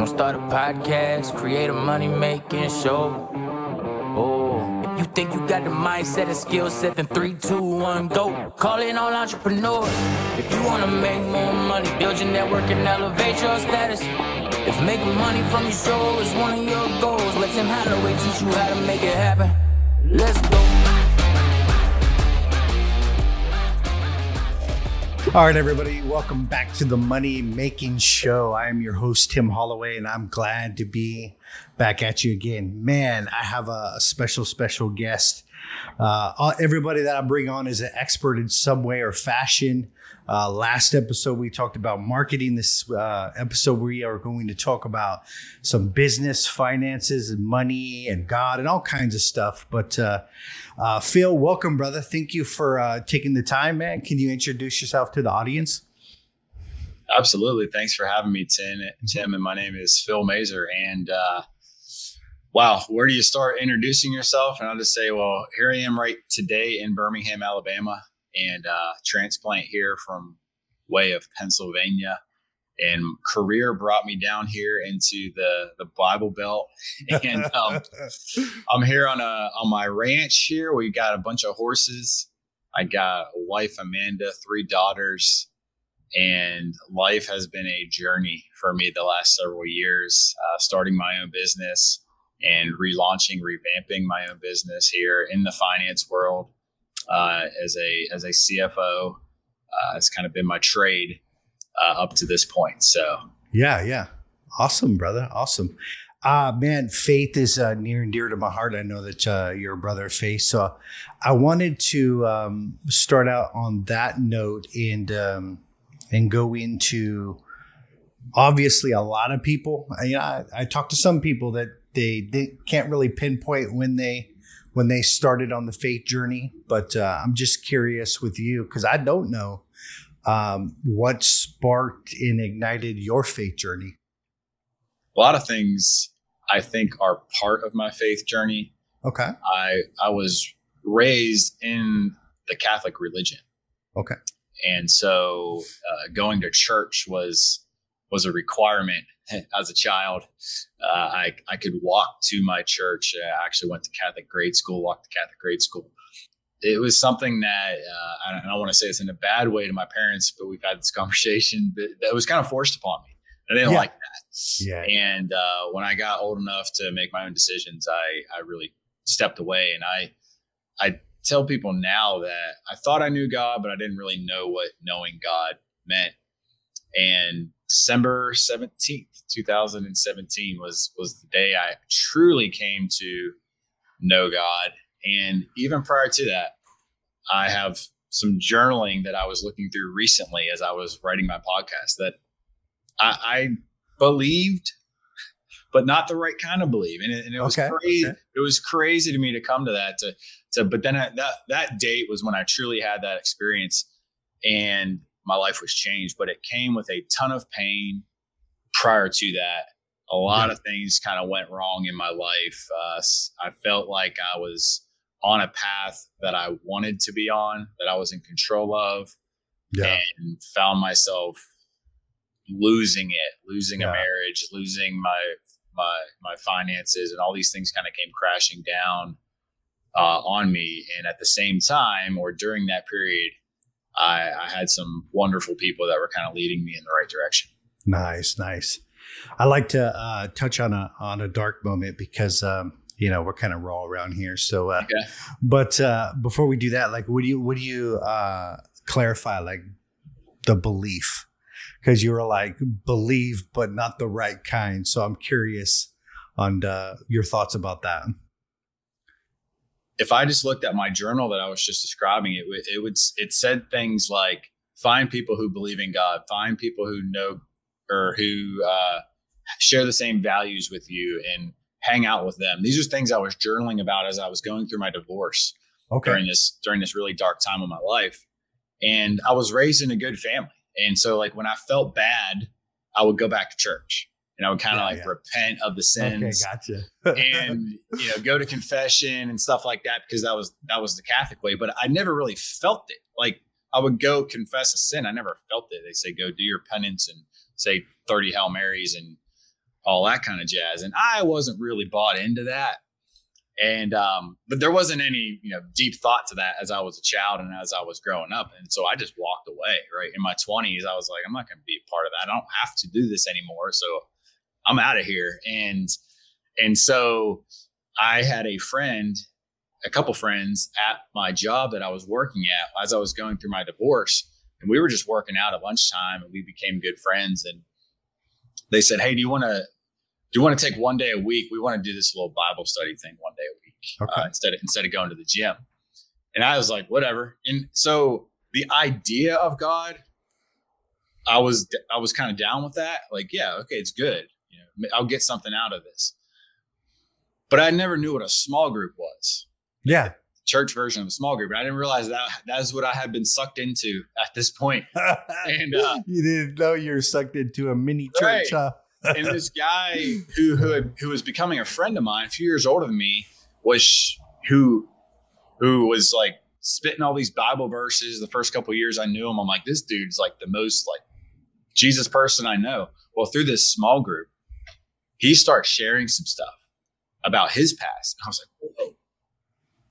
Gonna start a podcast, create a money making show. Oh, if you think you got the mindset and skill set, then three, two, one, go. Call in all entrepreneurs. If you wanna make more money, build your network and elevate your status. If making money from your show is one of your goals, let Tim Holloway teach you how to make it happen. Let's go. All right, everybody, welcome back to the Money Making Show. I am your host, Tim Holloway, and I'm glad to be back at you again. Man, I have a special, special guest. Uh, everybody that I bring on is an expert in some way or fashion. Uh, last episode, we talked about marketing. This uh, episode, we are going to talk about some business, finances, and money, and God, and all kinds of stuff. But uh, uh Phil, welcome, brother. Thank you for uh, taking the time, man. Can you introduce yourself to the audience? Absolutely. Thanks for having me, Tim. Tim, and my name is Phil Mazur, and wow, where do you start introducing yourself? And I'll just say, well, here I am right today in Birmingham, Alabama and uh, transplant here from way of Pennsylvania. And career brought me down here into the the Bible Belt, and um, I'm here on a on my ranch here. We got a bunch of horses. I got a wife Amanda, three daughters, and life has been a journey for me the last several years. Uh, starting my own business and relaunching, revamping my own business here in the finance world uh, as a as a CFO. Uh, it's kind of been my trade uh, up to this point. So yeah, yeah, awesome, brother, awesome. Uh, man, faith is uh, near and dear to my heart. I know that uh, you're a brother faith. So I wanted to um, start out on that note and um, and go into obviously a lot of people. You know, I, I talked to some people that they, they can't really pinpoint when they when they started on the faith journey. But uh, I'm just curious with you because I don't know um, what sparked and ignited your faith journey. A lot of things I think are part of my faith journey. Okay. I I was raised in the Catholic religion. Okay. And so uh, going to church was was a requirement as a child. Uh, I, I could walk to my church. I actually went to Catholic grade school, walked to Catholic grade school. It was something that uh, I don't, want to say it's in a bad way to my parents, but we've had this conversation. But that was kind of forced upon me. I didn't yeah. like that. Yeah. And uh, when I got old enough to make my own decisions, I I really stepped away. And I I tell people now that I thought I knew God, but I didn't really know what knowing God meant. And December 17th, 2017 was was the day I truly came to know God. And even prior to that, I have some journaling that I was looking through recently as I was writing my podcast that I, I believed, but not the right kind of believe. And it, and it was okay. crazy. Okay. It was crazy to me to come to that. To, to but then I, that that date was when I truly had that experience, and my life was changed, but it came with a ton of pain prior to that. A lot yeah. of things kind of went wrong in my life. Uh, I felt like I was on a path that I wanted to be on, that I was in control of, yeah. and found myself losing it, losing yeah. a marriage, losing my my my finances, and all these things kind of came crashing down uh, on me. And at the same time, or during that period, I, I had some wonderful people that were kind of leading me in the right direction. Nice, nice. I like to uh, touch on a on a dark moment because um, you know we're kind of raw around here. So, uh, okay. but uh, before we do that, like, what do you what do you uh, clarify like the belief? Because you were like believe, but not the right kind. So I'm curious on uh, your thoughts about that if I just looked at my journal that I was just describing, it it would it said things like find people who believe in God, find people who know or who uh, share the same values with you, and hang out with them. These are things I was journaling about as I was going through my divorce okay. during this during this really dark time of my life. And I was raised in a good family, and so like when I felt bad, I would go back to church and I would kind of yeah, like yeah. repent of the sins. Okay, gotcha. and you know, go to confession and stuff like that because that was that was the Catholic way. But I never really felt it. Like I would go confess a sin. I never felt it. They say go do your penance and say thirty Hail Marys and all that kind of jazz. And I wasn't really bought into that. And um, but there wasn't any you know deep thought to that as I was a child and as I was growing up, and so I just walked away. Right in my twenties, I was like, I'm not going to be a part of that. I don't have to do this anymore, so I'm out of here. And and so I had a friend, a couple friends at my job that I was working at as I was going through my divorce, and we were just working out at lunchtime, and we became good friends. And they said, "Hey, do you want to do you want to take one day a week? We want to do this little Bible study thing one day a week Okay. uh, instead of instead of going to the gym." And I was like, "Whatever." And so the idea of God, I was I was kind of down with that. Like, yeah, okay, it's good. You know, I'll get something out of this. But I never knew what a small group was. Yeah. Church version of a small group. And I didn't realize that that is what I had been sucked into at this point. And uh, you didn't know you were sucked into a mini church, Right. huh? and this guy who who had, who was becoming a friend of mine, a few years older than me, was who who was like spitting all these Bible verses. The first couple of years I knew him, I'm like, this dude's like the most like Jesus person I know. Well, through this small group, he starts sharing some stuff about his past. And I was like, whoa.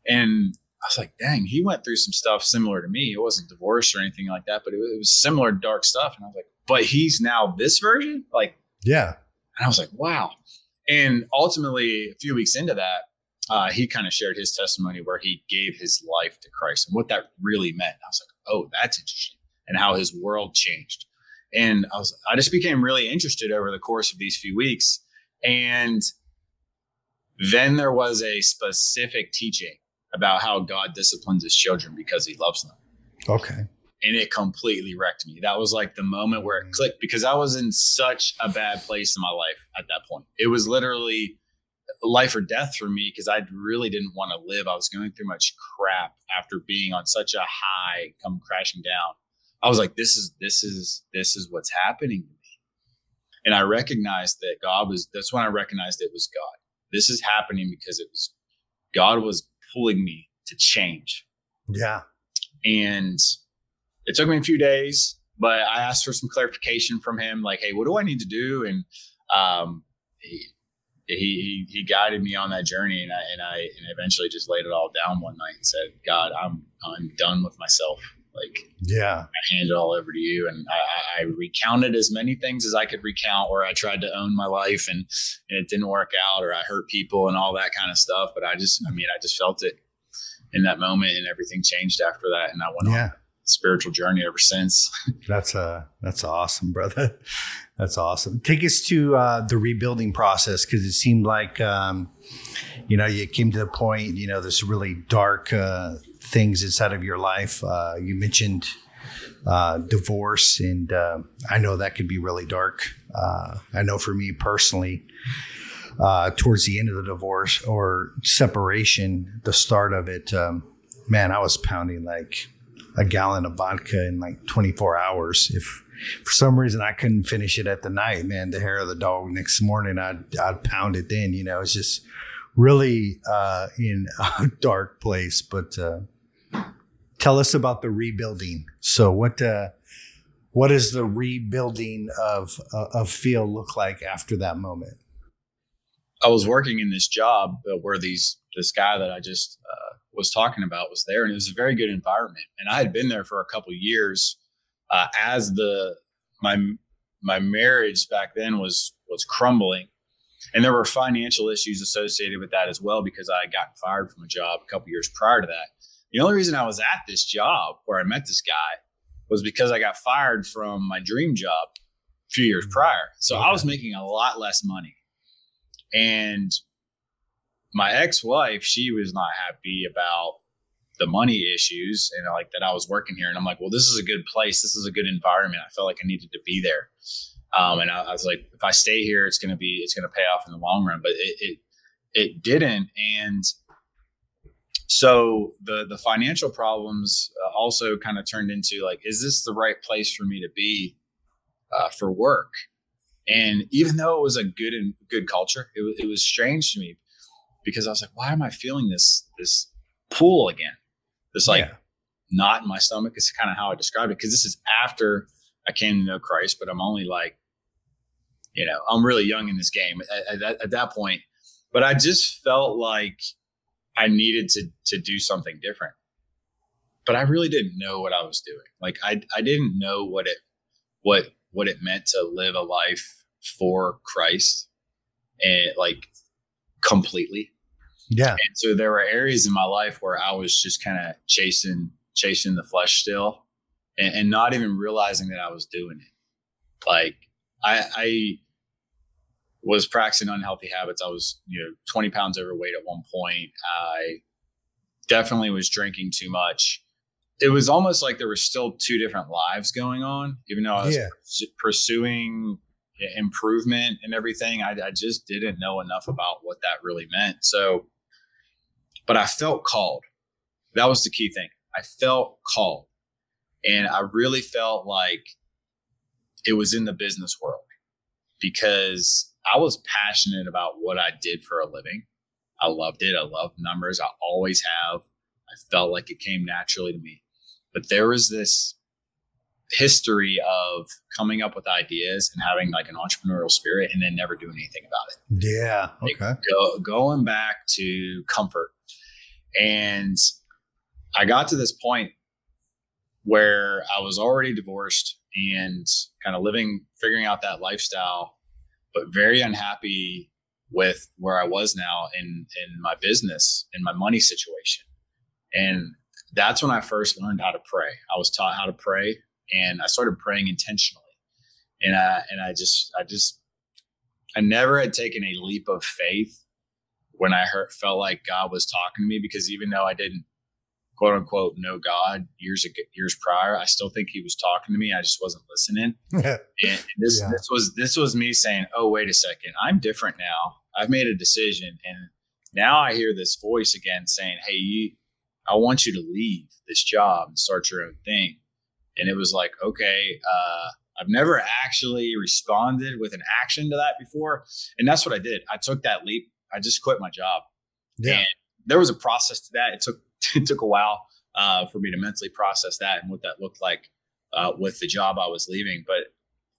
And I was like, dang, he went through some stuff similar to me. It wasn't divorce or anything like that, but it was, it was similar dark stuff. And I was like, but he's now this version? Like, Yeah. and I was like, wow. And ultimately, a few weeks into that, uh, he kind of shared his testimony where he gave his life to Christ and what that really meant. I was like, oh, that's interesting. And how his world changed. And I was, I just became really interested over the course of these few weeks. And then there was a specific teaching about how God disciplines his children because he loves them Okay. and it completely wrecked me. That was like the moment where it mm. clicked because I was in such a bad place in my life at that point. It was literally life or death for me because I really didn't want to live. I was going through much crap after being on such a high, come crashing down. I was like, this is this is this is what's happening to me. And I recognized that God was that's when I recognized it was God. This is happening because it was God was pulling me to change Yeah. and it took me a few days but i asked for some clarification from him like hey what do i need to do and um, he, he he guided me on that journey and i and i and eventually just laid it all down one night and said god i'm i'm done with myself like Yeah. I hand it all over to you. And I, I recounted as many things as I could recount where I tried to own my life and, and it didn't work out or I hurt people and all that kind of stuff. But I just, I mean, I just felt it in that moment and everything changed after that. And I went on Yeah. a spiritual journey ever since. That's uh that's awesome, brother. That's awesome. Take us to uh, the rebuilding process because it seemed like um, you know you came to the point. You know, this really dark uh, things inside of your life. Uh, you mentioned uh, divorce, and uh, I know that could be really dark. Uh, I know for me personally, uh, towards the end of the divorce or separation, the start of it, um, man, I was pounding like a gallon of vodka in like 24 hours. If for some reason I couldn't finish it at the night, man, the hair of the dog next morning, I'd, I'd pound it then, you know, it's just really uh, in a dark place. But uh, tell us about the rebuilding. So what, uh, what does the rebuilding of, uh, of Phil look like after that moment? I was working in this job uh, where these, this guy that I just uh, was talking about was there and it was a very good environment. And I had been there for a couple years uh, as the, my, my marriage back then was, was crumbling and there were financial issues associated with that as well because I had gotten fired from a job a couple years prior to that. The only reason I was at this job where I met this guy was because I got fired from my dream job a few years prior. So I was making a lot less money. And my ex-wife, she was not happy about the money issues and like that I was working here. And I'm like, well, this is a good place. This is a good environment. I felt like I needed to be there. Um, and I, I was like, if I stay here, it's going to be, it's going to pay off in the long run, but it, it, it didn't. And so the, the financial problems uh, also kind of turned into like, is this the right place for me to be uh, for work? And even though it was a good and good culture, it was, it was strange to me because I was like, why am I feeling this, this pull again? This like Yeah. knot in my stomach is kind of how I described it. Cause this is after I came to know Christ, but I'm only like you know, I'm really young in this game at, at, at that point, but I just felt like I needed to to do something different. But I really didn't know what I was doing. Like I I didn't know what it what what it meant to live a life for Christ and like completely. Yeah. And so there were areas in my life where I was just kind of chasing chasing the flesh still and, and, not even realizing that I was doing it. Like I I was practicing unhealthy habits. I was, you know, 20 pounds overweight at one point. I definitely was drinking too much. It was almost like there were still two different lives going on, even though I was Yeah. pursuing improvement and everything. I, I just didn't know enough about what that really meant. So, but I felt called. That was the key thing. I felt called. And I really felt like it was in the business world because I was passionate about what I did for a living. I loved it. I loved numbers. I always have. I felt like it came naturally to me. But there was this history of coming up with ideas and having like an entrepreneurial spirit and then never doing anything about it. Yeah. Like, Okay. go, going back to comfort. And I got to this point where I was already divorced and kind of living, figuring out that lifestyle, but very unhappy with where I was now in in my business in my money situation. And that's when I first learned how to pray. I was taught how to pray and I started praying intentionally. And I and I just I just I never had taken a leap of faith when I heard felt like God was talking to me because even though I didn't quote unquote know God years ago, years prior, I still think He was talking to me. I just wasn't listening. And this Yeah. this was this was me saying, "Oh, wait a second, I'm different now. I've made a decision, and now I hear this voice again saying, "Hey, you, I want you to leave this job and start your own thing." And it was like, okay, uh, I've never actually responded with an action to that before, and that's what I did. I took that leap. I just quit my job. yeah. And there was a process to that. It took it took a while uh, for me to mentally process that and what that looked like uh, with the job I was leaving. But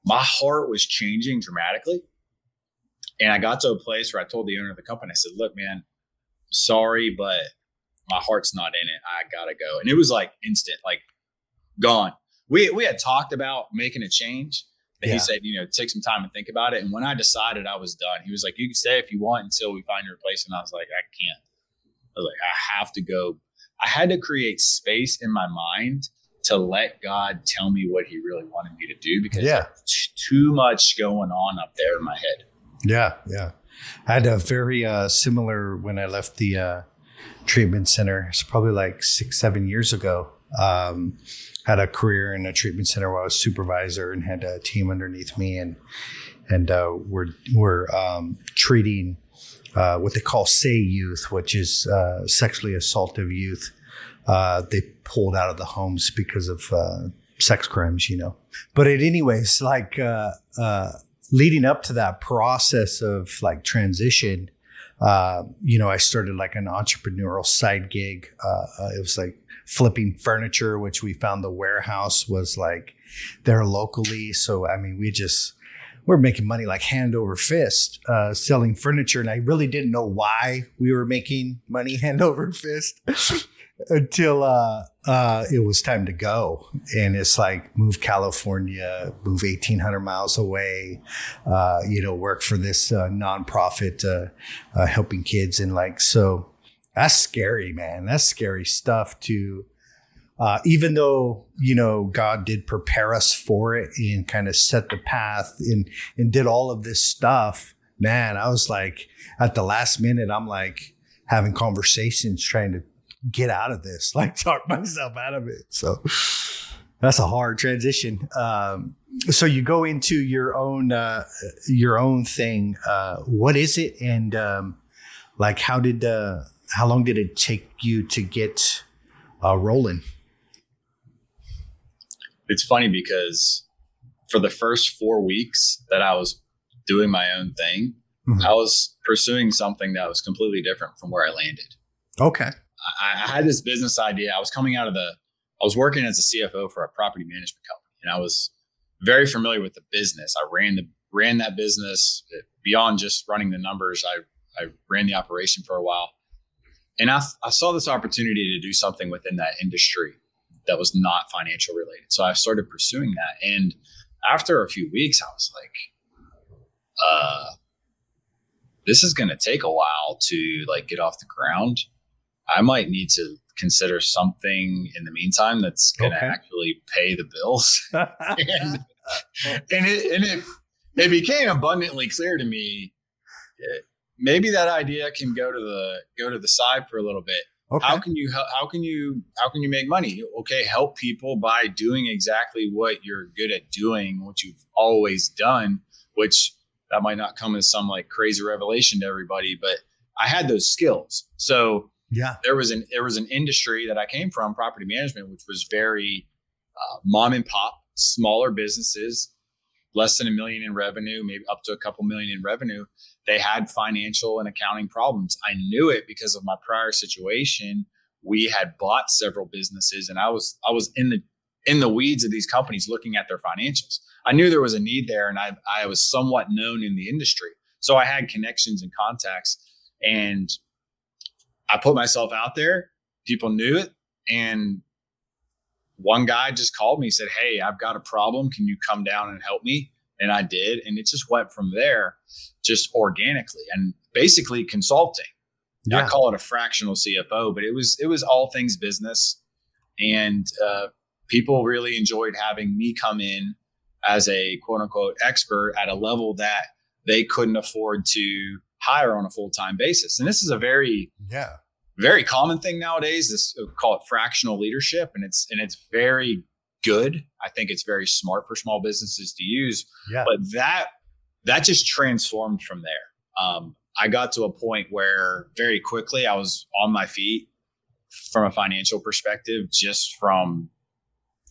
my heart was changing dramatically, and I got to a place where I told the owner of the company, I said, "Look, man, sorry, but my heart's not in it. I gotta go." And it was like instant, like gone. We we had talked about making a change. But Yeah. he said, you know, take some time and think about it. And when I decided I was done, he was like, you can stay if you want until we find your replacement. I was like, I can't. I was like, I have to go. I had to create space in my mind to let God tell me what he really wanted me to do because Yeah. too much going on up there in my head. Yeah, yeah. I had a very uh, similar when I left the uh, treatment center. It's probably like six, seven years ago. Um, had a career in a treatment center where I was supervisor and had a team underneath me, and and uh, we're we're um, treating uh, what they call say youth, which is uh, sexually assaultive youth. Uh, they pulled out of the homes because of uh, sex crimes, you know. But it, anyways, like uh, leading up to that process of like transition, you know, I started like an entrepreneurial side gig. It was like flipping furniture, which we found the warehouse was like there locally. So I mean, we just we're making money like hand over fist uh, selling furniture, and I really didn't know why we were making money hand over fist until uh, uh, it was time to go. And it's like move California, move eighteen hundred miles away, uh, you know, work for this uh, nonprofit uh, helping kids, and like so. That's scary, man. That's scary stuff to uh, even though you know God did prepare us for it and kind of set the path and and did all of this stuff, man, I was like at the last minute, I'm like having conversations trying to get out of this, like talk myself out of it. So that's a hard transition. Um, so you go into your own uh, your own thing. Uh, what is it, and um, like how did uh, how long did it take you to get uh, rolling? It's funny because for the first four weeks that I was doing my own thing, Mhm. I was pursuing something that was completely different from where I landed. Okay. I, I had this business idea. I was coming out of the, I was working as a CFO for a property management company, and I was very familiar with the business. I ran the ran that business beyond just running the numbers. I I ran the operation for a while, and I I saw this opportunity to do something within that industry that was not financial related. So I started pursuing that, and after a few weeks, I was like, uh, this is going to take a while to like get off the ground. I might need to consider something in the meantime that's going to okay. actually pay the bills. and, and, it, and it, it became abundantly clear to me eh, maybe that idea can go to the go to the side for a little bit. Okay. How can you how can you how can you make money? Okay, help people by doing exactly what you're good at doing, what you've always done, which that might not come as some like crazy revelation to everybody, but I had those skills. So yeah, there was an there was an industry that I came from, property management, which was very uh, mom and pop, smaller businesses, less than a million in revenue, maybe up to a couple million in revenue. They had financial and accounting problems. I knew it because of my prior situation. We had bought several businesses, and I was I was in the in the weeds of these companies looking at their financials. I knew there was a need there, and I I was somewhat known in the industry, so I had connections and contacts, and I put myself out there. People knew it, and one guy just called me said, "Hey, I've got a problem. Can you come down and help me?" And I did, and it just went from there, just organically, and basically consulting. Yeah. I call it a fractional CFO, but it was it was all things business, and uh, people really enjoyed having me come in as a quote unquote expert at a level that they couldn't afford to hire on a full time basis. And this is a very yeah very common thing nowadays. This call it fractional leadership, and it's and it's very good. I think it's very smart for small businesses to use. Yeah. But that that just transformed from there. Um, I got to a point where very quickly I was on my feet from a financial perspective, just from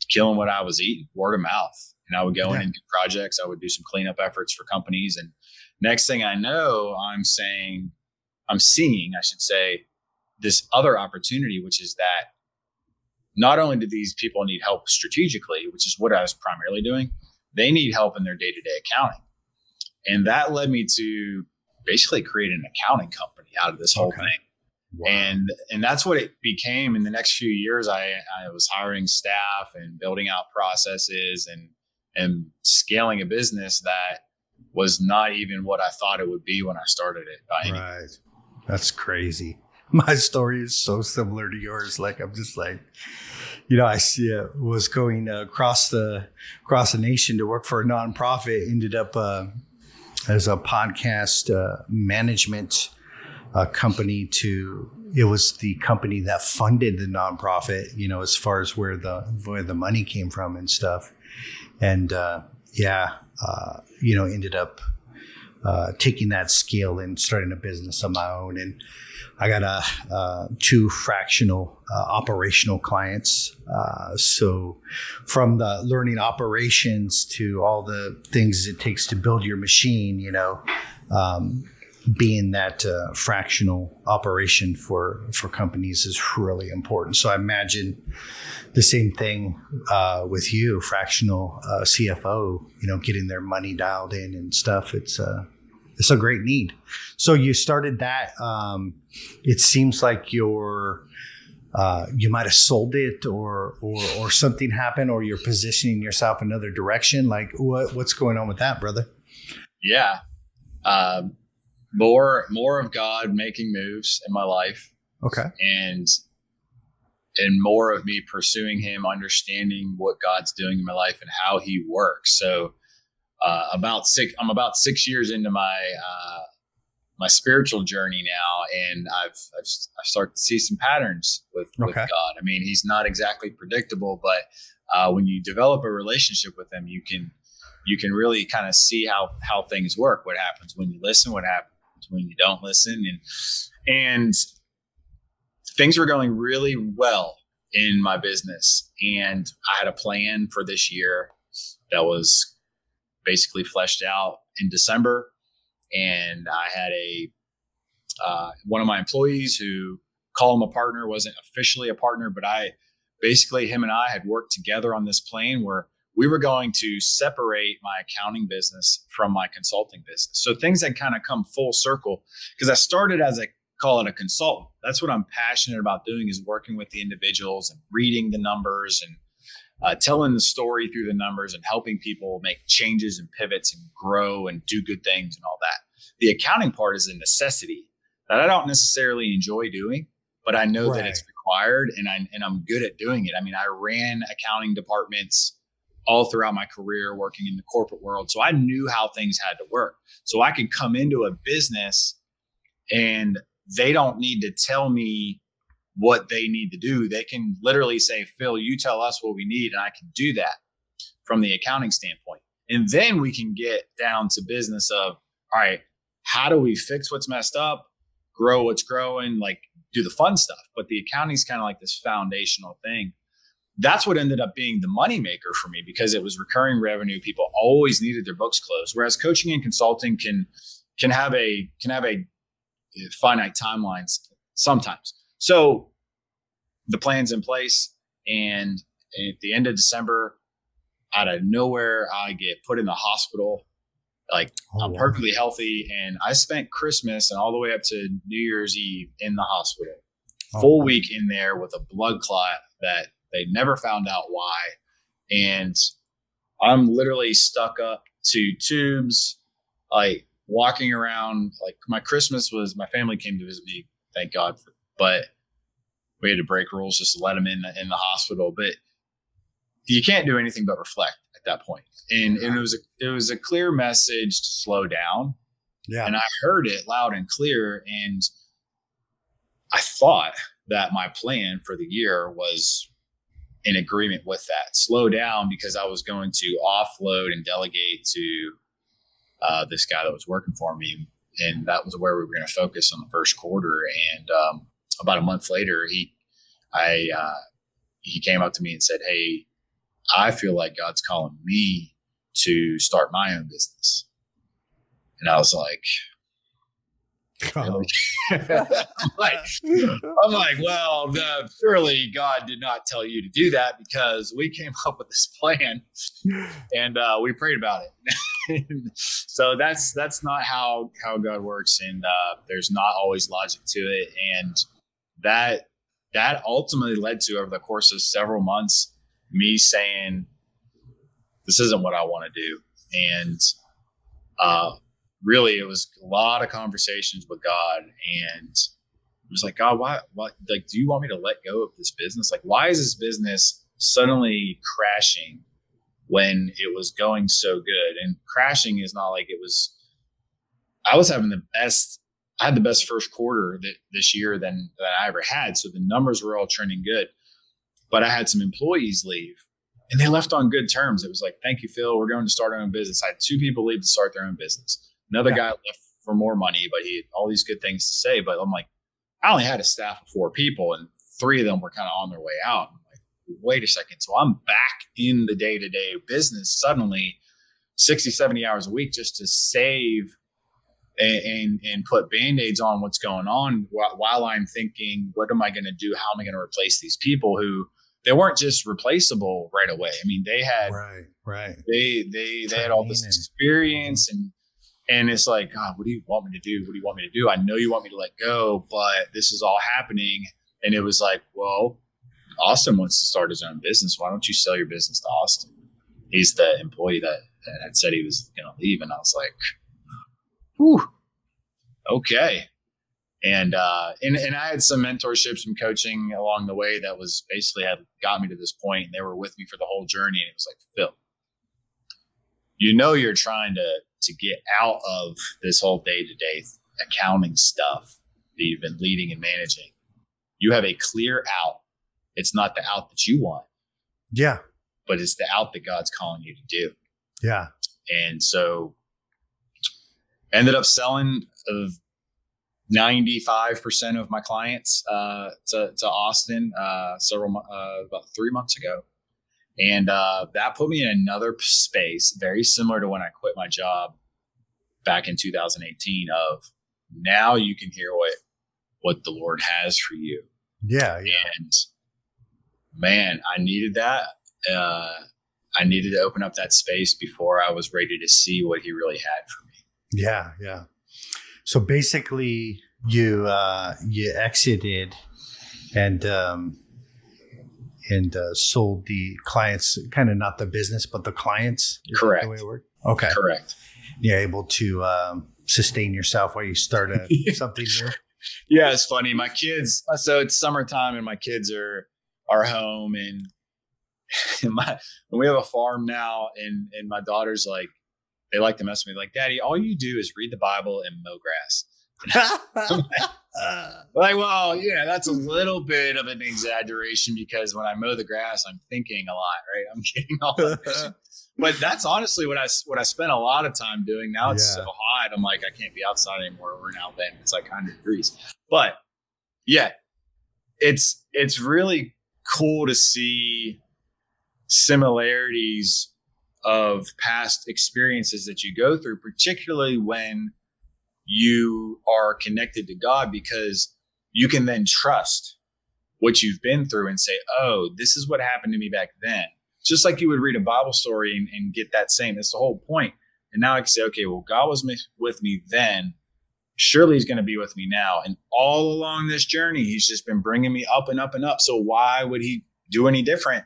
killing what I was eating, word of mouth. And I would go yeah. in and do projects. I would do some cleanup efforts for companies. And next thing I know, I'm saying, I'm seeing, I should say, this other opportunity, which is that not only do these people need help strategically, which is what I was primarily doing, they need help in their day to day accounting. And that led me to basically create an accounting company out of this whole okay. thing. Wow. And and that's what it became in the next few years. I I was hiring staff and building out processes and and scaling a business that was not even what I thought it would be when I started it. Right. That's crazy. My story is so similar to yours. Like I'm just like, you know, I see was going across the across the nation to work for a nonprofit. Ended up uh, as a podcast uh, management uh, company. To it was the company that funded the nonprofit. You know, as far as where the where the money came from and stuff and uh, yeah, you know, ended up uh, taking that skill and starting a business of my own. And I got a uh, two fractional uh, operational clients. Uh, so from the learning operations to all the things it takes to build your machine, you know. Um, being that uh, fractional operation for for companies is really important. So I imagine the same thing uh, with you, fractional uh, CFO. You know, getting their money dialed in and stuff. It's a uh, it's a great need. So you started that. Um, it seems like you're. Uh, you might have sold it, or or or something happened, or you're positioning yourself another direction. Like what what's going on with that, brother? Yeah, um, more more of God making moves in my life. Okay, and and more of me pursuing him, understanding what God's doing in my life and how he works. So uh, about six, I'm about six years into my, uh, my spiritual journey now. And I've, I've, I've started to see some patterns with, okay. with God. I mean, he's not exactly predictable, but uh, when you develop a relationship with him, you can, you can really kind of see how, how things work, what happens when you listen, what happens when you don't listen. And, and things were going really well in my business. And I had a plan for this year that was basically fleshed out in December. And I had a uh, one of my employees who call him a partner wasn't officially a partner, but I basically him and I had worked together on this plan where we were going to separate my accounting business from my consulting business. So things had kind of come full circle because I started as a call it a consultant. That's what I'm passionate about doing is working with the individuals and reading the numbers and uh, telling the story through the numbers and helping people make changes and pivots and grow and do good things and all that. The accounting part is a necessity that I don't necessarily enjoy doing, but I know right. that it's required and I and I'm good at doing it. I mean, I ran accounting departments all throughout my career working in the corporate world. So I knew how things had to work. So I could come into a business and they don't need to tell me what they need to do. They can literally say, Phil, you tell us what we need, and I can do that from the accounting standpoint. And then we can get down to business of, all right, how do we fix what's messed up, grow what's growing, like do the fun stuff. But the accounting is kind of like this foundational thing. That's what ended up being the moneymaker for me because it was recurring revenue. People always needed their books closed. Whereas coaching and consulting can can have a can have a uh, finite timelines sometimes. So the plan's in place, and at the end of December, out of nowhere, I get put in the hospital. Like oh, I'm wow. perfectly healthy, and I spent Christmas and all the way up to New Year's Eve in the hospital, oh, full wow. week in there with a blood clot that they never found out why, and I'm literally stuck up to tubes, like walking around. Like my Christmas was my family came to visit me, thank God, for, but we had to break rules just to let them in the, in the hospital. But you can't do anything but reflect at that point. And, and it was a, it was a clear message to slow down. Yeah. And I heard it loud and clear. And I thought that my plan for the year was in agreement with that. Slow down because I was going to offload and delegate to uh, this guy that was working for me. And that was where we were going to focus on the first quarter. And um, about a month later, he, I, uh, he came up to me and said, "Hey, I feel like God's calling me to start my own business." And I was like, Oh. I'm like, I'm like, well, the, surely God did not tell you to do that because we came up with this plan and uh, we prayed about it. so that's that's not how how God works, and uh, there's not always logic to it, and that that ultimately led to over the course of several months me saying this isn't what i want to do and uh, really it was a lot of conversations with god and it was like god why, why like do you want me to let go of this business like why is this business suddenly crashing when it was going so good and crashing is not like it was i was having the best I had the best first quarter that this year than that I ever had. So the numbers were all trending good. But I had some employees leave and they left on good terms. It was like, thank you, Phil. We're going to start our own business. I had two people leave to start their own business. Another yeah. guy left for more money, but he had all these good things to say. But I'm like, I only had a staff of four people and three of them were kind of on their way out. I'm like, wait a second. So I'm back in the day to day business suddenly 60, 70 hours a week just to save and, and, and put band-aids on what's going on while, while I'm thinking, what am I going to do? How am I going to replace these people who they weren't just replaceable right away. I mean, they had right, right. They they they had all this experience and and it's like, God, what do you want me to do? What do you want me to do? I know you want me to let go, but this is all happening. And it was like, well, Austin wants to start his own business. Why don't you sell your business to Austin? He's the employee that, that had said he was going to leave, and I was like, whew, okay. And, uh, and, and I had some mentorship, some coaching along the way that was basically had got me to this point and they were with me for the whole journey. And it was like, Phil, you know, you're trying to, to get out of this whole day to day accounting stuff that you've been leading and managing. You have a clear out. It's not the out that you want. Yeah. But it's the out that God's calling you to do. Yeah. And so ended up selling of 95% of my clients uh, to, to Austin uh, several uh, about three months ago. And uh, that put me in another space very similar to when I quit my job back in 2018 of now you can hear what what the Lord has for you. Yeah, yeah. And man, I needed that. Uh, I needed to open up that space before I was ready to see what he really had for me. Yeah, yeah. So basically, you uh, you exited and um, and uh, sold the clients, kind of not the business, but the clients. Correct. the way it worked? Okay. Correct. You're able to um, sustain yourself while you start a, something new. Yeah, it's funny. My kids. So it's summertime, and my kids are are home, and my we have a farm now, and and my daughter's like, they like to mess with me, like, Daddy, all you do is read the Bible and mow grass. like, well, yeah, that's a little bit of an exaggeration because when I mow the grass, I'm thinking a lot, right? I'm getting all that. but that's honestly what I what I spent a lot of time doing. Now it's yeah. so hot, I'm like, I can't be outside anymore. We're in Alabama; it's like 100 degrees. But yeah, it's it's really cool to see similarities of past experiences that you go through, particularly when you are connected to God, because you can then trust what you've been through and say, oh, this is what happened to me back then. Just like you would read a Bible story and, and get that same. That's the whole point. And now I can say, okay, well, God was with me then. Surely he's going to be with me now. And all along this journey, he's just been bringing me up and up and up. So why would he do any different?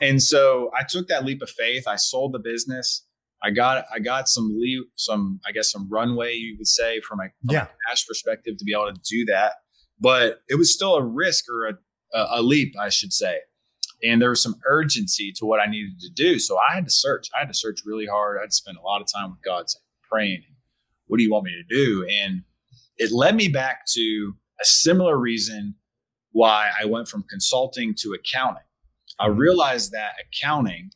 And so I took that leap of faith. I sold the business. I got I got some leave, some I guess some runway you would say from a, from yeah. cash perspective to be able to do that. But it was still a risk or a, a leap, I should say. And there was some urgency to what I needed to do. So I had to search. I had to search really hard. I had to spend a lot of time with God praying. What do you want me to do? And it led me back to a similar reason why I went from consulting to accounting. I mm-hmm. realized that accounting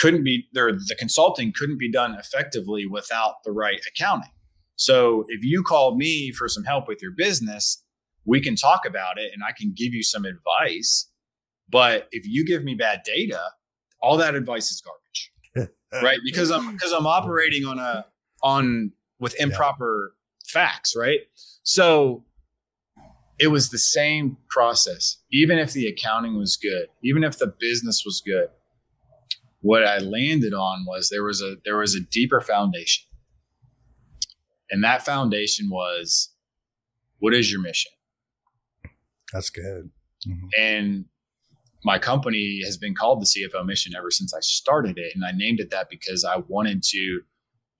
couldn't be there, the consulting couldn't be done effectively without the right accounting. So if you call me for some help with your business, we can talk about it and I can give you some advice. But if you give me bad data, all that advice is garbage. right? Because I'm because I'm operating on a on with improper yeah. facts, right? So it was the same process. Even if the accounting was good, even if the business was good, what I landed on was there was a there was a deeper foundation. And that foundation was what is your mission? That's good. Mm-hmm. And my company has been called the CFO mission ever since I started it. And I named it that because I wanted to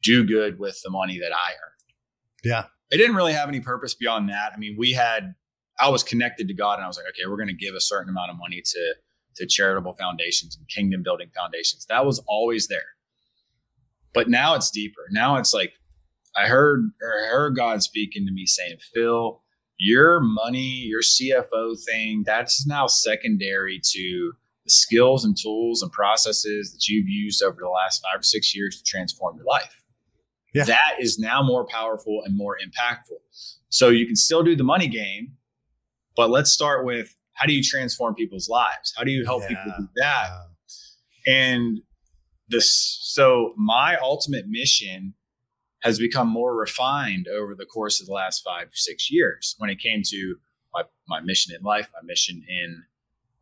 do good with the money that I earned. Yeah. It didn't really have any purpose beyond that. I mean, we had I was connected to God and I was like, okay, we're going to give a certain amount of money to to charitable foundations and kingdom building foundations. That was always there. But now it's deeper. Now it's like I heard or I heard God speaking to me saying, Phil, your money, your CFO thing, that's now secondary to the skills and tools and processes that you've used over the last five or six years to transform your life. Yeah. That is now more powerful and more impactful. So you can still do the money game, but let's start with how do you transform people's lives? How do you help yeah. people do that? And this, so my ultimate mission has become more refined over the course of the last five, six years when it came to my, my mission in life, my mission in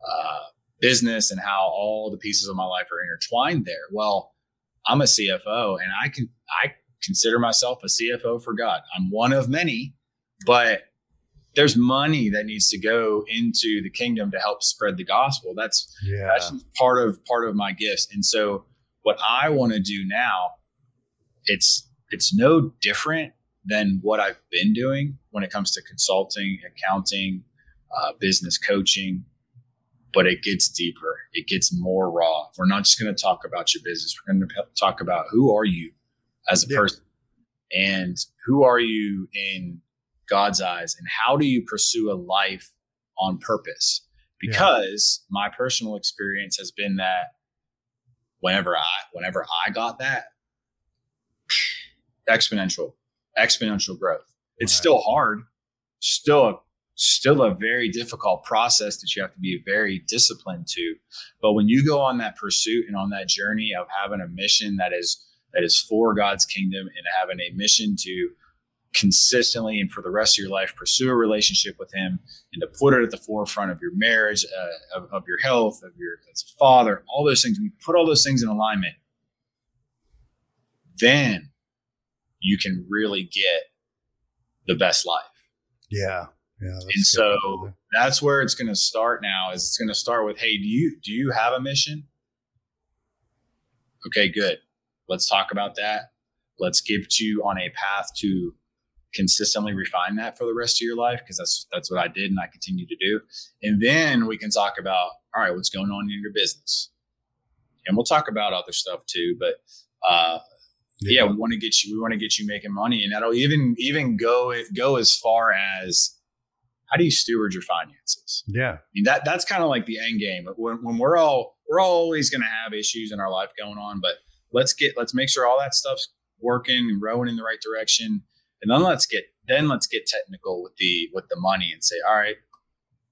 uh, business, and how all the pieces of my life are intertwined there. Well, I'm a CFO and I can, I consider myself a CFO for God. I'm one of many, but there's money that needs to go into the kingdom to help spread the gospel. That's yeah. that's part of part of my gifts. And so what I want to do now, it's it's no different than what I've been doing when it comes to consulting, accounting, uh, business coaching, but it gets deeper. It gets more raw. We're not just going to talk about your business. We're going to talk about who are you as a yeah. person and who are you in God's eyes and how do you pursue a life on purpose? Because yeah. my personal experience has been that whenever I whenever I got that exponential exponential growth. It's right. still hard, still a still a very difficult process that you have to be very disciplined to. But when you go on that pursuit and on that journey of having a mission that is that is for God's kingdom and having a mission to consistently and for the rest of your life pursue a relationship with him and to put it at the forefront of your marriage uh, of, of, your health of your as a father all those things. We put all those things in alignment then you can really get the best life. Yeah. Yeah and so that's where it's going to start now is it's going to start with hey do you do you have a mission? Okay good. Let's talk about that. Let's get you on a path to consistently refine that for the rest of your life because that's that's what I did and I continue to do. And then we can talk about all right, what's going on in your business, and we'll talk about other stuff too. But uh, yeah. yeah, we want to get you we want to get you making money, and that'll even even go go as far as how do you steward your finances? Yeah, I mean that that's kind of like the end game. When, when we're all we're always going to have issues in our life going on, but let's get let's make sure all that stuff's working and rowing in the right direction and then let's get then let's get technical with the with the money and say, all right,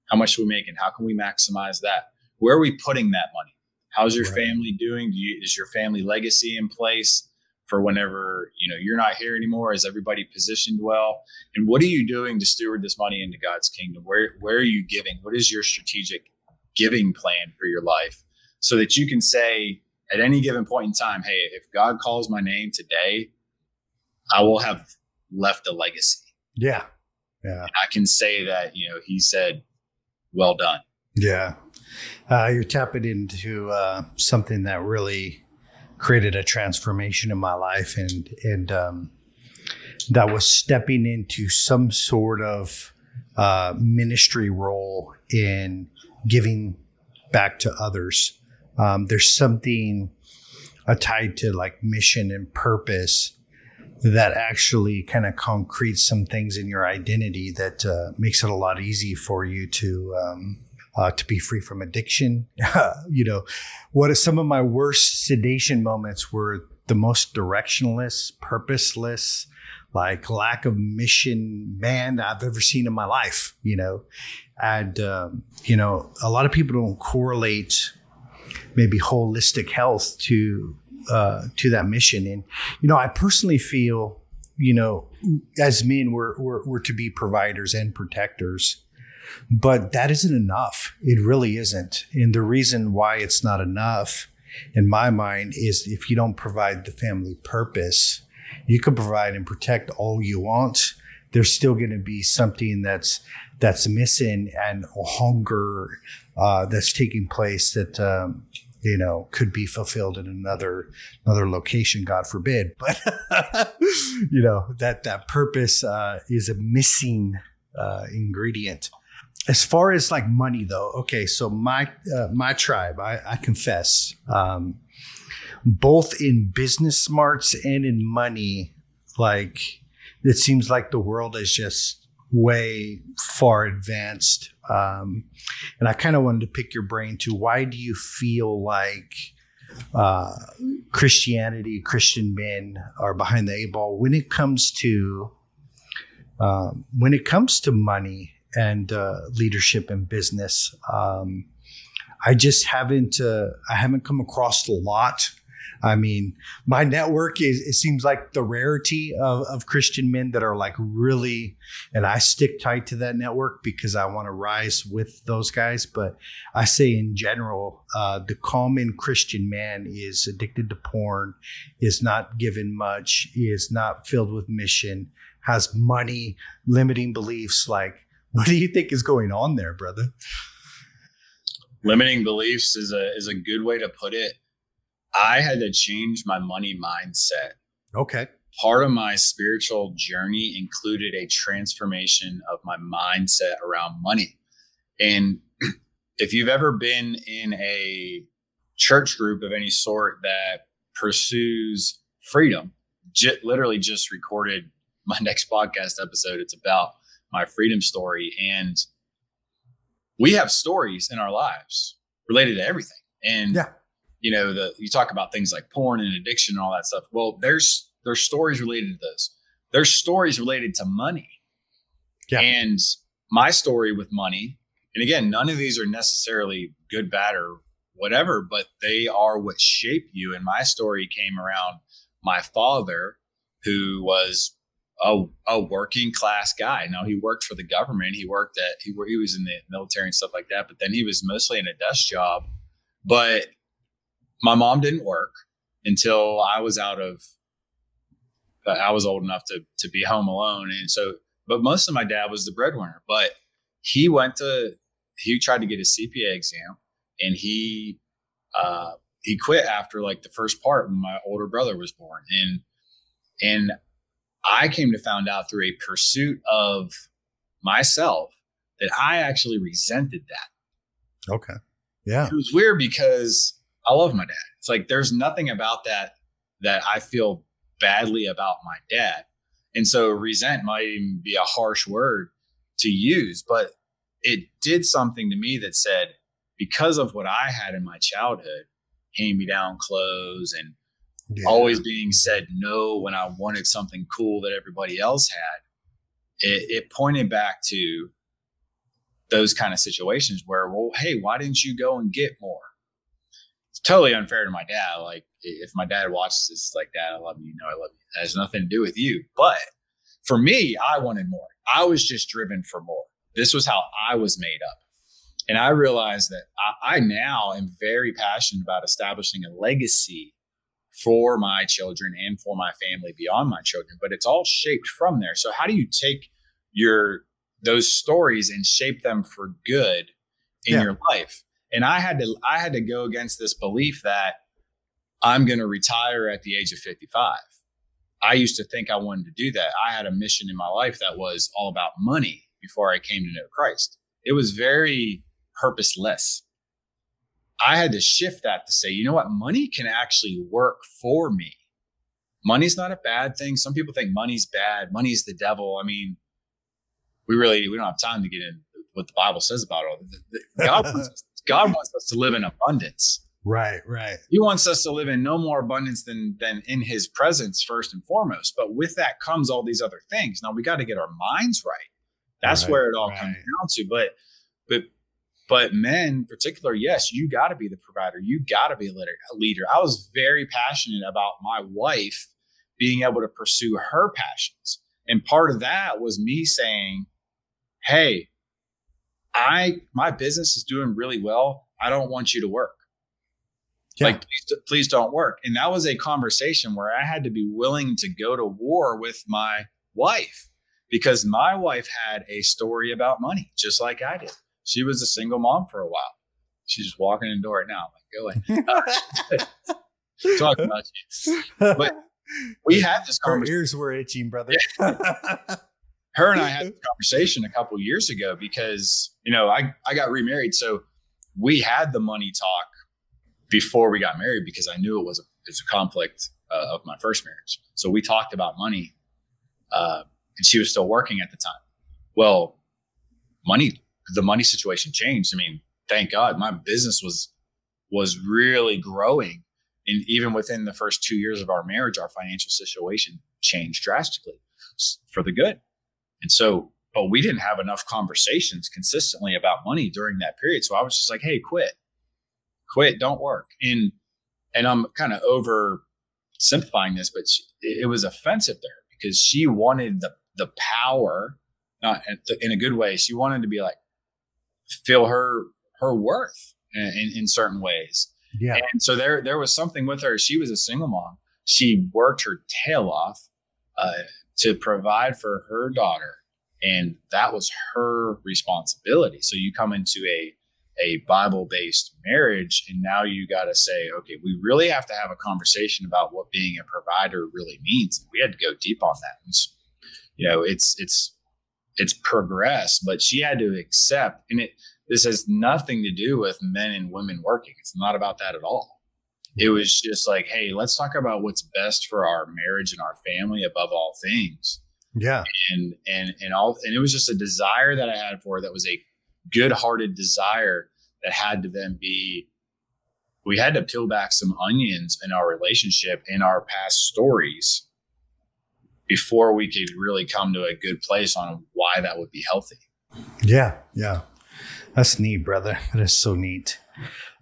how much are we making? How can we maximize that? Where are we putting that money? How's your right. family doing? Do you, is your family legacy in place for whenever you know you're not here anymore? Is everybody positioned well? And what are you doing to steward this money into God's kingdom? Where where are you giving? What is your strategic giving plan for your life so that you can say at any given point in time, hey, if God calls my name today, I will have left a legacy. Yeah. Yeah. And I can say that, you know, he said, well done. Yeah. Uh, you're tapping into uh, something that really created a transformation in my life and, and, um, that was stepping into some sort of uh, ministry role in giving back to others. Um, there's something uh, tied to like mission and purpose that actually kind of concretes some things in your identity that uh, makes it a lot easy for you to um, uh, to be free from addiction. you know, what are some of my worst sedation moments were the most directionless, purposeless, like lack of mission man I've ever seen in my life. You know, and um, you know, a lot of people don't correlate maybe holistic health to uh, to that mission. And you know, I personally feel, you know, as men, we're, we're we're to be providers and protectors, but that isn't enough. It really isn't. And the reason why it's not enough, in my mind, is if you don't provide the family purpose, you can provide and protect all you want. There's still going to be something that's that's missing and a hunger uh, that's taking place that um, you know could be fulfilled in another another location god forbid but you know that that purpose uh, is a missing uh, ingredient as far as like money though okay so my uh, my tribe i, I confess um, both in business smarts and in money like it seems like the world is just way far advanced. Um, and I kind of wanted to pick your brain too. Why do you feel like uh, Christianity, Christian men are behind the eight ball when it comes to um, when it comes to money and uh, leadership and business? Um, I just haven't uh, I haven't come across a lot I mean, my network is, it seems like the rarity of, of Christian men that are like really, and I stick tight to that network because I want to rise with those guys. But I say in general, uh, the common Christian man is addicted to porn, is not given much, is not filled with mission, has money, limiting beliefs. Like, what do you think is going on there, brother? Limiting beliefs is a is a good way to put it I had to change my money mindset. Okay. Part of my spiritual journey included a transformation of my mindset around money. And if you've ever been in a church group of any sort that pursues freedom, j- literally just recorded my next podcast episode. It's about my freedom story. And we have stories in our lives related to everything. And yeah you know, the you talk about things like porn and addiction and all that stuff. Well, there's there's stories related to those. There's stories related to money. Yeah. And my story with money, and again, none of these are necessarily good, bad, or whatever, but they are what shape you. And my story came around my father, who was a, a working class guy. Now he worked for the government. He worked at he he was in the military and stuff like that. But then he was mostly in a desk job. But my mom didn't work until I was out of I was old enough to to be home alone. And so, but most of my dad was the breadwinner. But he went to he tried to get his CPA exam, and he uh, he quit after like the first part when my older brother was born. And and I came to find out through a pursuit of myself that I actually resented that. Okay. Yeah. It was weird because I love my dad. It's like there's nothing about that that I feel badly about my dad. And so resent might even be a harsh word to use, but it did something to me that said, because of what I had in my childhood, hand me down clothes and yeah. always being said no when I wanted something cool that everybody else had, it, it pointed back to those kind of situations where, well, hey, why didn't you go and get more? It's totally unfair to my dad. Like, if my dad watches this, like, Dad, I love you. You know, I love you. It has nothing to do with you. But for me, I wanted more. I was just driven for more. This was how I was made up. And I realized that I, I now am very passionate about establishing a legacy for my children and for my family beyond my children, but it's all shaped from there. So how do you take your those stories and shape them for good in yeah. your life? And I had to I had to go against this belief that I'm going to retire at the age of 55. I used to think I wanted to do that. I had a mission in my life that was all about money before I came to know Christ. It was very purposeless. I had to shift that to say, you know what? Money can actually work for me. Money's not a bad thing. Some people think money's bad. Money's the devil. I mean, we really we don't have time to get in what the Bible says about it. God wants us, God wants us to live in abundance. Right, right. He wants us to live in no more abundance than than in His presence first and foremost. But with that comes all these other things. Now we got to get our minds right. That's right, where it all right. comes down to. But but but men in particular, yes, you got to be the provider. You got to be a leader. I was very passionate about my wife being able to pursue her passions. And part of that was me saying, Hey, I, my business is doing really well. I don't want you to work. Yeah. Like, please, please don't work. And that was a conversation where I had to be willing to go to war with my wife because my wife had a story about money, just like I did she was a single mom for a while. She's just walking in the door right now. I'm like, go ahead. Talk about you. But we had this conversation. Her ears were itching, brother. Her and I had this conversation a couple years ago because, you know, I, I got remarried. So we had the money talk before we got married because I knew it was a, it was a conflict uh, of my first marriage. So we talked about money uh, and she was still working at the time. Well, money the money situation changed. I mean, thank God my business was was really growing. And even within the first two years of our marriage, our financial situation changed drastically for the good. And so, but we didn't have enough conversations consistently about money during that period. So I was just like, hey, quit, quit, don't work. And and I'm kind of over simplifying this, but she, it was offensive to her because she wanted the the power, not in a good way. She wanted to be like, feel her her worth in, in certain ways. Yeah. And so there there was something with her. She was a single mom. She worked her tail off uh, to provide for her daughter, and that was her responsibility. So you come into a a Bible based marriage, and now you got to say, okay, we really have to have a conversation about what being a provider really means. We had to go deep on that. It's, you know, it's it's it's progressed, but she had to accept, and it this has nothing to do with men and women working. It's not about that at all. It was just like, hey, let's talk about what's best for our marriage and our family above all things. Yeah. And and and all and it was just a desire that I had for her that was a good-hearted desire that had to then be we had to peel back some onions in our relationship in our past stories before we could really come to a good place on why that would be healthy. Yeah, yeah. That's neat, brother. That is so neat.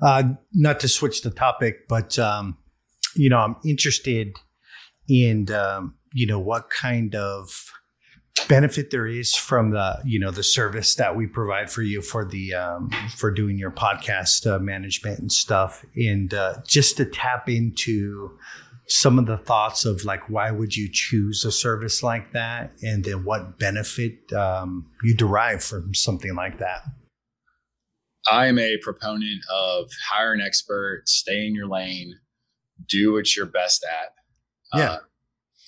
Uh, not to switch the topic, but um, you know, I'm interested in um, you know, what kind of benefit there is from the you know the service that we provide for you for the um, for doing your podcast uh, management and stuff. And uh, just to tap into some of the thoughts of like why would you choose a service like that? And then what benefit um, you derive from something like that i am a proponent of hire an expert stay in your lane do what you're best at yeah uh,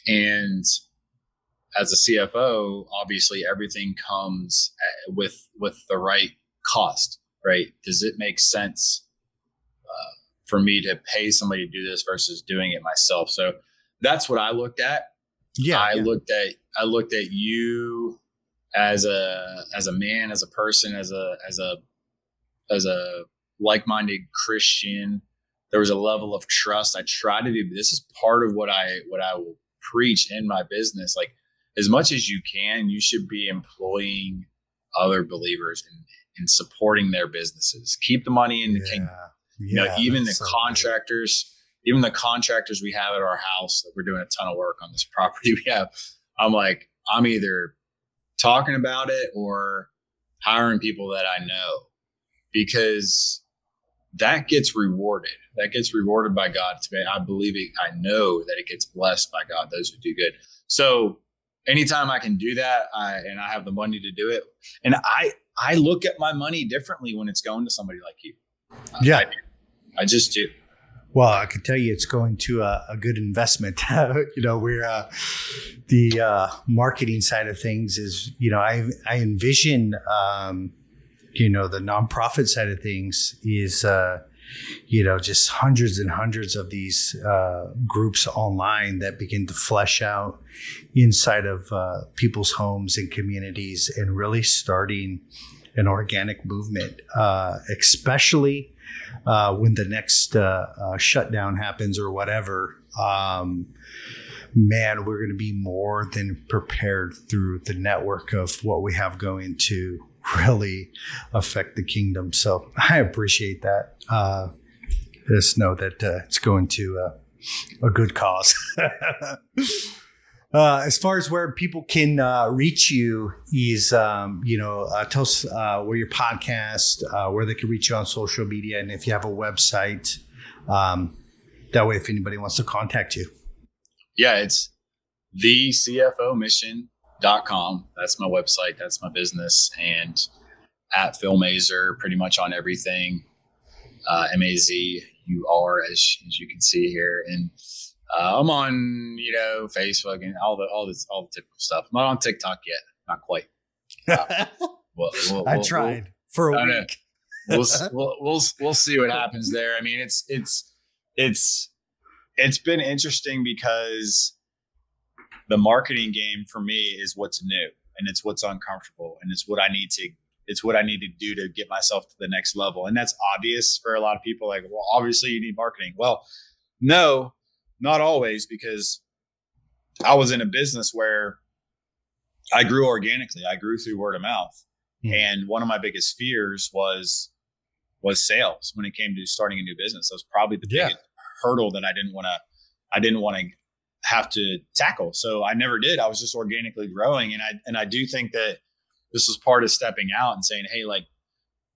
and as a CFO, obviously everything comes with with the right cost, right? Does it make sense uh, for me to pay somebody to do this versus doing it myself? So that's what I looked at. Yeah, I yeah. looked at I looked at you as a as a man, as a person, as a as a as a like-minded Christian. There was a level of trust. I try to do. This is part of what I what I will preach in my business. Like as much as you can, you should be employing other believers and, and supporting their businesses. Keep the money in the yeah. kingdom. Yeah, You know, even the so good. contractors, even the contractors we have at our house that we're doing a ton of work on this property we have. I'm like, I'm either talking about it or hiring people that I know because that gets rewarded. That gets rewarded by God. I believe it. I know that it gets blessed by God. Those who do good. So anytime I can do that, I and I have the money to do it, and I I look at my money differently when it's going to somebody like you. Yeah. I. I just do. Well, I can tell you it's going to a, a good investment. you know, we're uh, the uh, marketing side of things is, you know, I I envision, um, you know, the nonprofit side of things is, uh, you know, just hundreds and hundreds of these uh, groups online that begin to flesh out inside of uh, people's homes and communities and really starting an organic movement, uh, especially uh, when the next uh, shutdown happens or whatever. Um, man, we're going to be more than prepared through the network of what we have going to really affect the kingdom. So I appreciate that. Uh, just know that uh, it's going to uh, a good cause. Uh, as far as where people can uh, reach you is, um, you know, uh, tell us uh, where your podcast, uh, where they can reach you on social media, and if you have a website. Um, that way, if anybody wants to contact you. Yeah, it's the CFO mission.com. That's my website. That's my business. And at Phil Mazur, pretty much on everything. Uh, M A Z U R, as, as you can see here. And uh, I'm on, you know, Facebook and all the all this all the typical stuff. I'm not on TikTok yet, not quite. Well, we'll- I we'll- tried for a week. we'll, we'll we'll we'll see what happens there. I mean, it's it's it's it's been interesting because the marketing game for me is what's new and it's what's uncomfortable and it's what I need to it's what I need to do to get myself to the next level. And that's obvious for a lot of people. Like, well, obviously you need marketing. Well, no, not always because I was in a business where I grew organically. I grew through word of mouth. Hmm. And one of my biggest fears was was sales when it came to starting a new business. That was probably the Yeah. biggest hurdle that I didn't want to I didn't want to have to tackle. So I never did. I was just organically growing and I and I do think that this was part of stepping out and saying, "Hey, like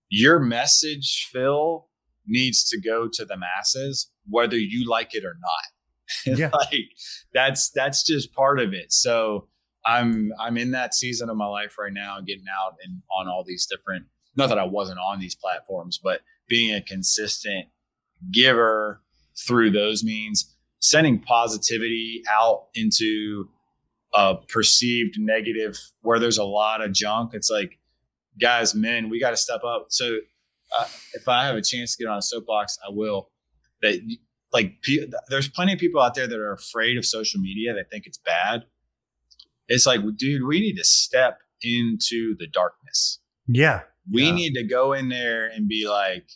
your message, Phil, needs to go to the masses whether you like it or not." Yeah. like that's that's just part of it. So I'm I'm in that season of my life right now, getting out and on all these different. Not that I wasn't on these platforms, but being a consistent giver through those means, sending positivity out into a perceived negative where there's a lot of junk. It's like, guys, men, we got to step up. So uh, if I have a chance to get on a soapbox, I will. That like, pe- there's plenty of people out there that are afraid of social media. They think it's bad. It's like, dude, we need to step into the darkness. Yeah. We Yeah. need to go in there and be like,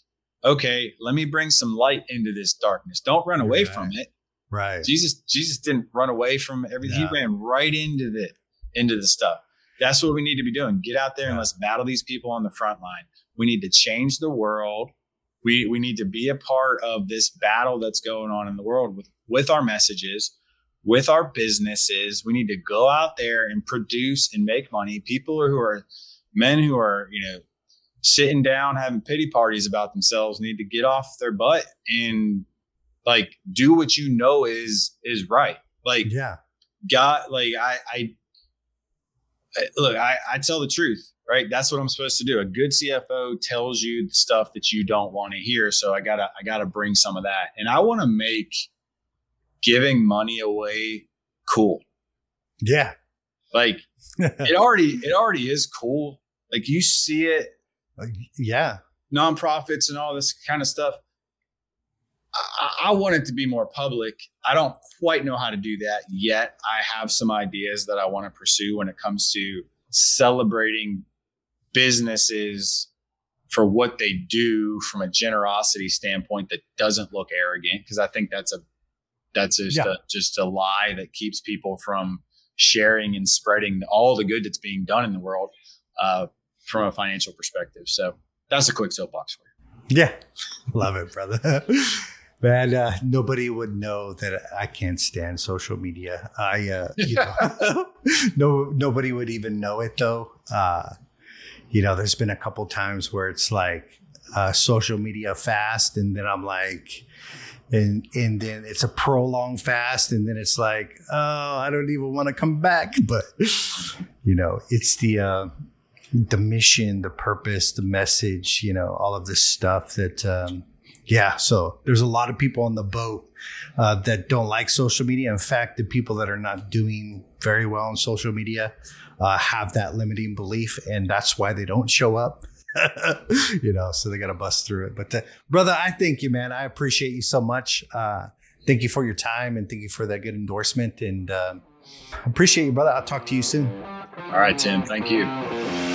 okay, let me bring some light into this darkness. Don't run away Right. from it. Right. Jesus, Jesus didn't run away from everything. Yeah. He ran right into the into the stuff. That's what we need to be doing. Get out there and let's battle these people on the front line. We need to change the world. We we need to be a part of this battle that's going on in the world with with our messages, with our businesses. We need to go out there and produce and make money. People who are men who are, you know, sitting down having pity parties about themselves need to get off their butt and like do what you know is is right. Like yeah. God like I I look, I, I tell the truth, right? That's what I'm supposed to do. A good CFO tells you the stuff that you don't want to hear. So I gotta I gotta bring some of that. And I want to make giving money away cool. Yeah. Like it already it already is cool. Like you see it. Yeah. Nonprofits and all this kind of stuff. I, I want it to be more public. I don't quite know how to do that yet. I have some ideas that I want to pursue when it comes to celebrating businesses for what they do from a generosity standpoint that doesn't look arrogant because I think that's a that's just yeah. a, just a lie that keeps people from sharing and spreading all the good that's being done in the world uh, from a financial perspective. So that's a quick soapbox for you. Yeah, love it, brother. Man, uh, nobody would know that I can't stand social media. I, uh, you know, no, nobody would even know it though. Uh, you know, there's been a couple times where it's like uh, social media fast, and then I'm like, and and then it's a prolonged fast and then it's like oh i don't even want to come back but you know it's the uh the mission the purpose the message you know all of this stuff that um yeah so there's a lot of people on the boat uh, that don't like social media in fact the people that are not doing very well on social media uh, have that limiting belief and that's why they don't show up you know, so they got to bust through it. But uh, brother, I thank you, man. I appreciate you so much. Uh, thank you for your time and thank you for that good endorsement. And uh, appreciate you, brother. I'll talk to you soon. All right, Tim. Thank you.